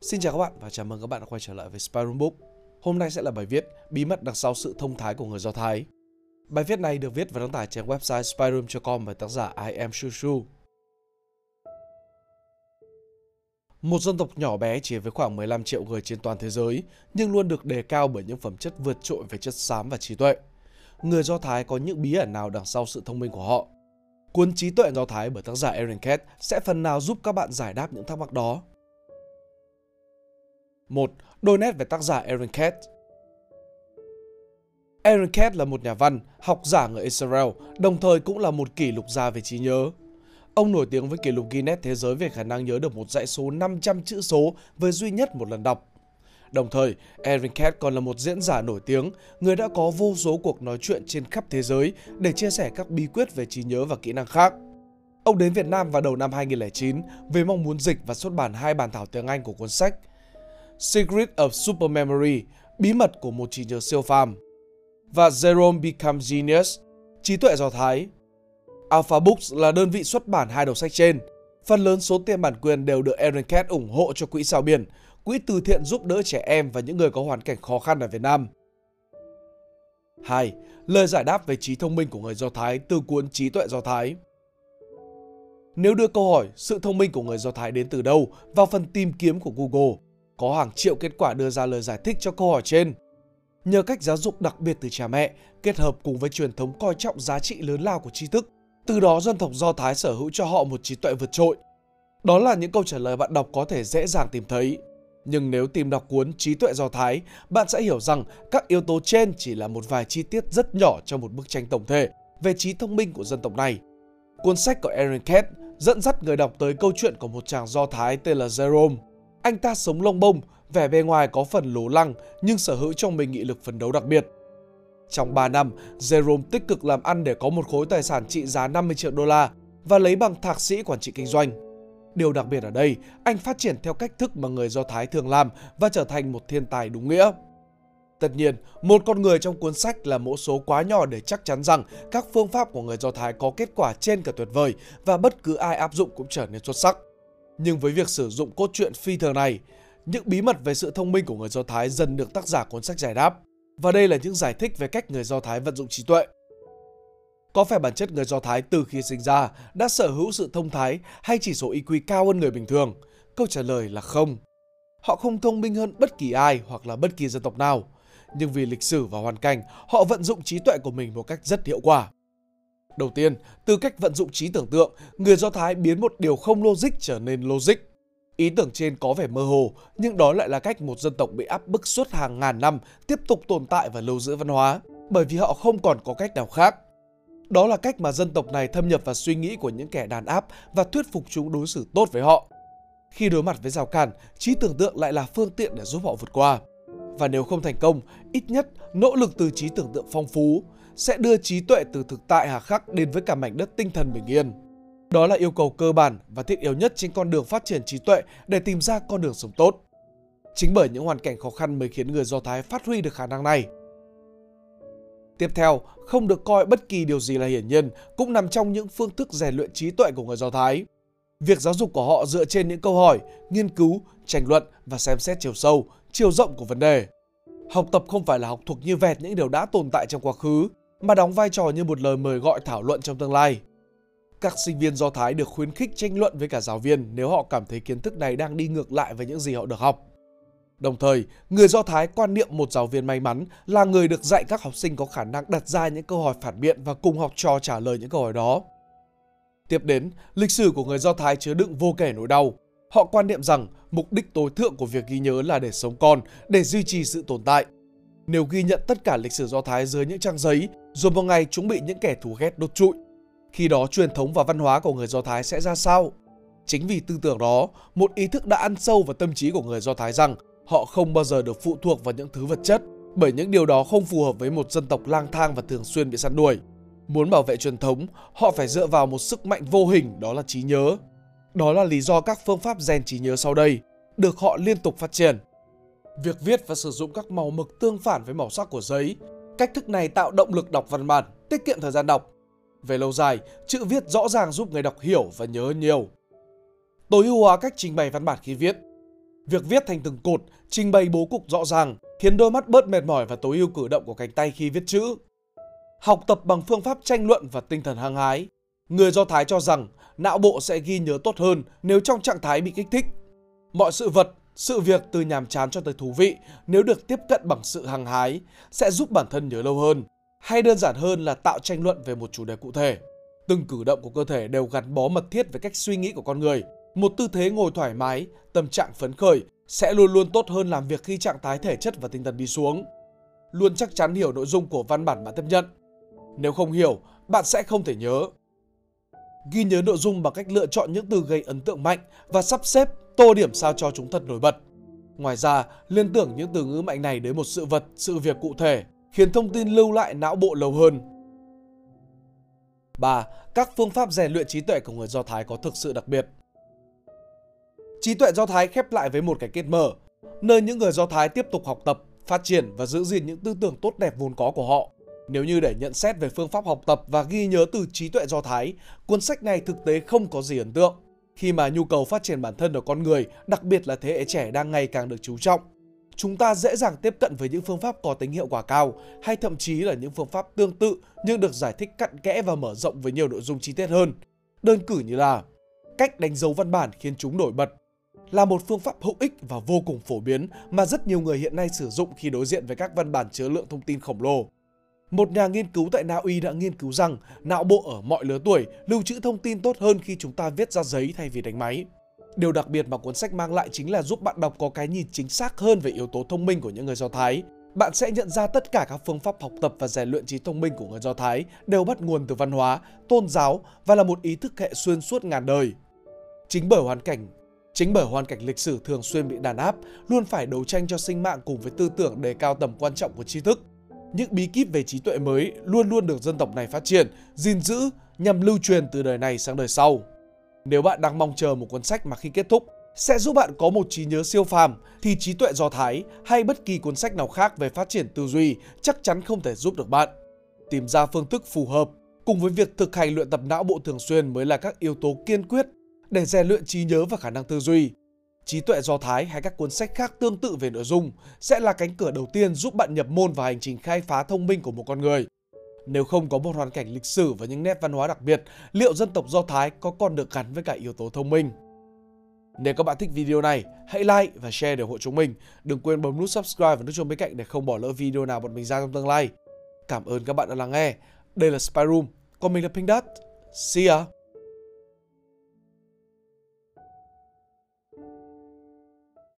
Xin chào các bạn và chào mừng các bạn đã quay trở lại với Spyroom Book. Hôm nay sẽ là bài viết Bí mật đằng sau sự thông thái của người Do Thái. Bài viết này được viết và đăng tải trên website spyroom.com bởi tác giả I am Shushu. Một dân tộc nhỏ bé chỉ với khoảng 15 triệu người trên toàn thế giới, nhưng luôn được đề cao bởi những phẩm chất vượt trội về chất xám và trí tuệ. Người Do Thái có những bí ẩn nào đằng sau sự thông minh của họ? Cuốn Trí tuệ Do Thái bởi tác giả Aaron Kett sẽ phần nào giúp các bạn giải đáp những thắc mắc đó. 1. Đôi nét về tác giả Aaron Katz Aaron Katz là một nhà văn, học giả người Israel, đồng thời cũng là một kỷ lục gia về trí nhớ. Ông nổi tiếng với kỷ lục Guinness Thế giới về khả năng nhớ được một dãy số 500 chữ số với duy nhất một lần đọc. Đồng thời, Aaron Katz còn là một diễn giả nổi tiếng, người đã có vô số cuộc nói chuyện trên khắp thế giới để chia sẻ các bí quyết về trí nhớ và kỹ năng khác. Ông đến Việt Nam vào đầu năm 2009 với mong muốn dịch và xuất bản hai bản thảo tiếng Anh của cuốn sách Secret of Super Memory, bí mật của một trí nhớ siêu phàm và Jerome Becomes Genius, trí tuệ Do Thái. Alpha Books là đơn vị xuất bản hai đầu sách trên. Phần lớn số tiền bản quyền đều được Aaron Kett ủng hộ cho Quỹ Sao Biển, quỹ từ thiện giúp đỡ trẻ em và những người có hoàn cảnh khó khăn ở Việt Nam. 2. Lời giải đáp về trí thông minh của người Do Thái từ cuốn Trí tuệ Do Thái. Nếu đưa câu hỏi sự thông minh của người Do Thái đến từ đâu vào phần tìm kiếm của Google, có hàng triệu kết quả đưa ra lời giải thích cho câu hỏi trên. Nhờ cách giáo dục đặc biệt từ cha mẹ, kết hợp cùng với truyền thống coi trọng giá trị lớn lao của tri thức, từ đó dân tộc Do Thái sở hữu cho họ một trí tuệ vượt trội. Đó là những câu trả lời bạn đọc có thể dễ dàng tìm thấy. Nhưng nếu tìm đọc cuốn Trí tuệ Do Thái, bạn sẽ hiểu rằng các yếu tố trên chỉ là một vài chi tiết rất nhỏ trong một bức tranh tổng thể về trí thông minh của dân tộc này. Cuốn sách của Aaron Kett dẫn dắt người đọc tới câu chuyện của một chàng Do Thái tên là Jerome. Anh ta sống lông bông, vẻ bề ngoài có phần lố lăng nhưng sở hữu trong mình nghị lực phấn đấu đặc biệt. Trong 3 năm, Jerome tích cực làm ăn để có một khối tài sản trị giá 50 triệu đô la và lấy bằng thạc sĩ quản trị kinh doanh. Điều đặc biệt ở đây, anh phát triển theo cách thức mà người Do Thái thường làm và trở thành một thiên tài đúng nghĩa. Tất nhiên, một con người trong cuốn sách là mẫu số quá nhỏ để chắc chắn rằng các phương pháp của người Do Thái có kết quả trên cả tuyệt vời và bất cứ ai áp dụng cũng trở nên xuất sắc. Nhưng với việc sử dụng cốt truyện phi thường này, những bí mật về sự thông minh của người Do Thái dần được tác giả cuốn sách giải đáp. Và đây là những giải thích về cách người Do Thái vận dụng trí tuệ. Có phải bản chất người Do Thái từ khi sinh ra đã sở hữu sự thông thái hay chỉ số IQ cao hơn người bình thường? Câu trả lời là không. Họ không thông minh hơn bất kỳ ai hoặc là bất kỳ dân tộc nào. Nhưng vì lịch sử và hoàn cảnh, họ vận dụng trí tuệ của mình một cách rất hiệu quả. Đầu tiên, từ cách vận dụng trí tưởng tượng, người Do Thái biến một điều không logic trở nên logic. Ý tưởng trên có vẻ mơ hồ, nhưng đó lại là cách một dân tộc bị áp bức suốt hàng ngàn năm tiếp tục tồn tại và lưu giữ văn hóa, bởi vì họ không còn có cách nào khác. Đó là cách mà dân tộc này thâm nhập vào suy nghĩ của những kẻ đàn áp và thuyết phục chúng đối xử tốt với họ. Khi đối mặt với rào cản, trí tưởng tượng lại là phương tiện để giúp họ vượt qua. Và nếu không thành công, ít nhất nỗ lực từ trí tưởng tượng phong phú sẽ đưa trí tuệ từ thực tại hà khắc đến với cả mảnh đất tinh thần bình yên. Đó là yêu cầu cơ bản và thiết yếu nhất trên con đường phát triển trí tuệ để tìm ra con đường sống tốt. Chính bởi những hoàn cảnh khó khăn mới khiến người Do Thái phát huy được khả năng này. Tiếp theo, không được coi bất kỳ điều gì là hiển nhiên cũng nằm trong những phương thức rèn luyện trí tuệ của người Do Thái. Việc giáo dục của họ dựa trên những câu hỏi, nghiên cứu, tranh luận và xem xét chiều sâu, chiều rộng của vấn đề. Học tập không phải là học thuộc như vẹt những điều đã tồn tại trong quá khứ, mà đóng vai trò như một lời mời gọi thảo luận trong tương lai. Các sinh viên Do Thái được khuyến khích tranh luận với cả giáo viên nếu họ cảm thấy kiến thức này đang đi ngược lại với những gì họ được học. Đồng thời, người Do Thái quan niệm một giáo viên may mắn là người được dạy các học sinh có khả năng đặt ra những câu hỏi phản biện và cùng học trò trả lời những câu hỏi đó. Tiếp đến, lịch sử của người Do Thái chứa đựng vô kể nỗi đau. Họ quan niệm rằng mục đích tối thượng của việc ghi nhớ là để sống còn, để duy trì sự tồn tại. Nếu ghi nhận tất cả lịch sử Do Thái dưới những trang giấy, rồi một ngày chúng bị những kẻ thù ghét đốt trụi, khi đó truyền thống và văn hóa của người Do Thái sẽ ra sao? Chính vì tư tưởng đó, một ý thức đã ăn sâu vào tâm trí của người Do Thái rằng họ không bao giờ được phụ thuộc vào những thứ vật chất, bởi những điều đó không phù hợp với một dân tộc lang thang và thường xuyên bị săn đuổi. Muốn bảo vệ truyền thống, họ phải dựa vào một sức mạnh vô hình đó là trí nhớ. Đó là lý do các phương pháp rèn trí nhớ sau đây được họ liên tục phát triển. Việc viết và sử dụng các màu mực tương phản với màu sắc của giấy, cách thức này tạo động lực đọc văn bản, tiết kiệm thời gian đọc. Về lâu dài, chữ viết rõ ràng giúp người đọc hiểu và nhớ nhiều. Tối ưu hóa cách trình bày văn bản khi viết. Việc viết thành từng cột, trình bày bố cục rõ ràng, khiến đôi mắt bớt mệt mỏi và tối ưu cử động của cánh tay khi viết chữ. Học tập bằng phương pháp tranh luận và tinh thần hăng hái. Người Do Thái cho rằng não bộ sẽ ghi nhớ tốt hơn nếu trong trạng thái bị kích thích. Mọi sự vật, sự việc từ nhàm chán cho tới thú vị nếu được tiếp cận bằng sự hăng hái sẽ giúp bản thân nhớ lâu hơn. Hay đơn giản hơn là tạo tranh luận về một chủ đề cụ thể. Từng cử động của cơ thể đều gắn bó mật thiết với cách suy nghĩ của con người. Một tư thế ngồi thoải mái, tâm trạng phấn khởi sẽ luôn luôn tốt hơn làm việc khi trạng thái thể chất và tinh thần đi xuống. Luôn chắc chắn hiểu nội dung của văn bản bạn tiếp nhận. Nếu không hiểu, bạn sẽ không thể nhớ. Ghi nhớ nội dung bằng cách lựa chọn những từ gây ấn tượng mạnh và sắp xếp, tô điểm sao cho chúng thật nổi bật. Ngoài ra, liên tưởng những từ ngữ mạnh này đến một sự vật, sự việc cụ thể, khiến thông tin lưu lại não bộ lâu hơn. 3. Các phương pháp rèn luyện trí tuệ của người Do Thái có thực sự đặc biệt. Trí tuệ Do Thái khép lại với một cái kết mở, nơi những người Do Thái tiếp tục học tập, phát triển và giữ gìn những tư tưởng tốt đẹp vốn có của họ. Nếu như để nhận xét về phương pháp học tập và ghi nhớ từ trí tuệ Do Thái, cuốn sách này thực tế không có gì ấn tượng. Khi mà nhu cầu phát triển bản thân ở con người, đặc biệt là thế hệ trẻ đang ngày càng được chú trọng, chúng ta dễ dàng tiếp cận với những phương pháp có tính hiệu quả cao hay thậm chí là những phương pháp tương tự nhưng được giải thích cặn kẽ và mở rộng với nhiều nội dung chi tiết hơn. Đơn cử như là cách đánh dấu văn bản khiến chúng nổi bật là một phương pháp hữu ích và vô cùng phổ biến mà rất nhiều người hiện nay sử dụng khi đối diện với các văn bản chứa lượng thông tin khổng lồ. Một nhà nghiên cứu tại Na Uy đã nghiên cứu rằng não bộ ở mọi lứa tuổi lưu trữ thông tin tốt hơn khi chúng ta viết ra giấy thay vì đánh máy. Điều đặc biệt mà cuốn sách mang lại chính là giúp bạn đọc có cái nhìn chính xác hơn về yếu tố thông minh của những người Do Thái. Bạn sẽ nhận ra tất cả các phương pháp học tập và rèn luyện trí thông minh của người Do Thái đều bắt nguồn từ văn hóa, tôn giáo và là một ý thức hệ xuyên suốt ngàn đời. Chính bởi hoàn cảnh Chính bởi hoàn cảnh lịch sử thường xuyên bị đàn áp, luôn phải đấu tranh cho sinh mạng cùng với tư tưởng đề cao tầm quan trọng của tri thức. Những bí kíp về trí tuệ mới luôn luôn được dân tộc này phát triển, gìn giữ nhằm lưu truyền từ đời này sang đời sau. Nếu bạn đang mong chờ một cuốn sách mà khi kết thúc sẽ giúp bạn có một trí nhớ siêu phàm thì trí tuệ do Thái hay bất kỳ cuốn sách nào khác về phát triển tư duy chắc chắn không thể giúp được bạn. Tìm ra phương thức phù hợp cùng với việc thực hành luyện tập não bộ thường xuyên mới là các yếu tố kiên quyết để rèn luyện trí nhớ và khả năng tư duy. Trí tuệ do Thái hay các cuốn sách khác tương tự về nội dung sẽ là cánh cửa đầu tiên giúp bạn nhập môn vào hành trình khai phá thông minh của một con người. Nếu không có một hoàn cảnh lịch sử và những nét văn hóa đặc biệt, liệu dân tộc Do Thái có còn được gắn với cả yếu tố thông minh? Nếu các bạn thích video này, hãy like và share để ủng hộ chúng mình. Đừng quên bấm nút subscribe và nút chuông bên cạnh để không bỏ lỡ video nào bọn mình ra trong tương lai. Cảm ơn các bạn đã lắng nghe. Đây là Spy Room, còn mình là Pink Dot. See ya!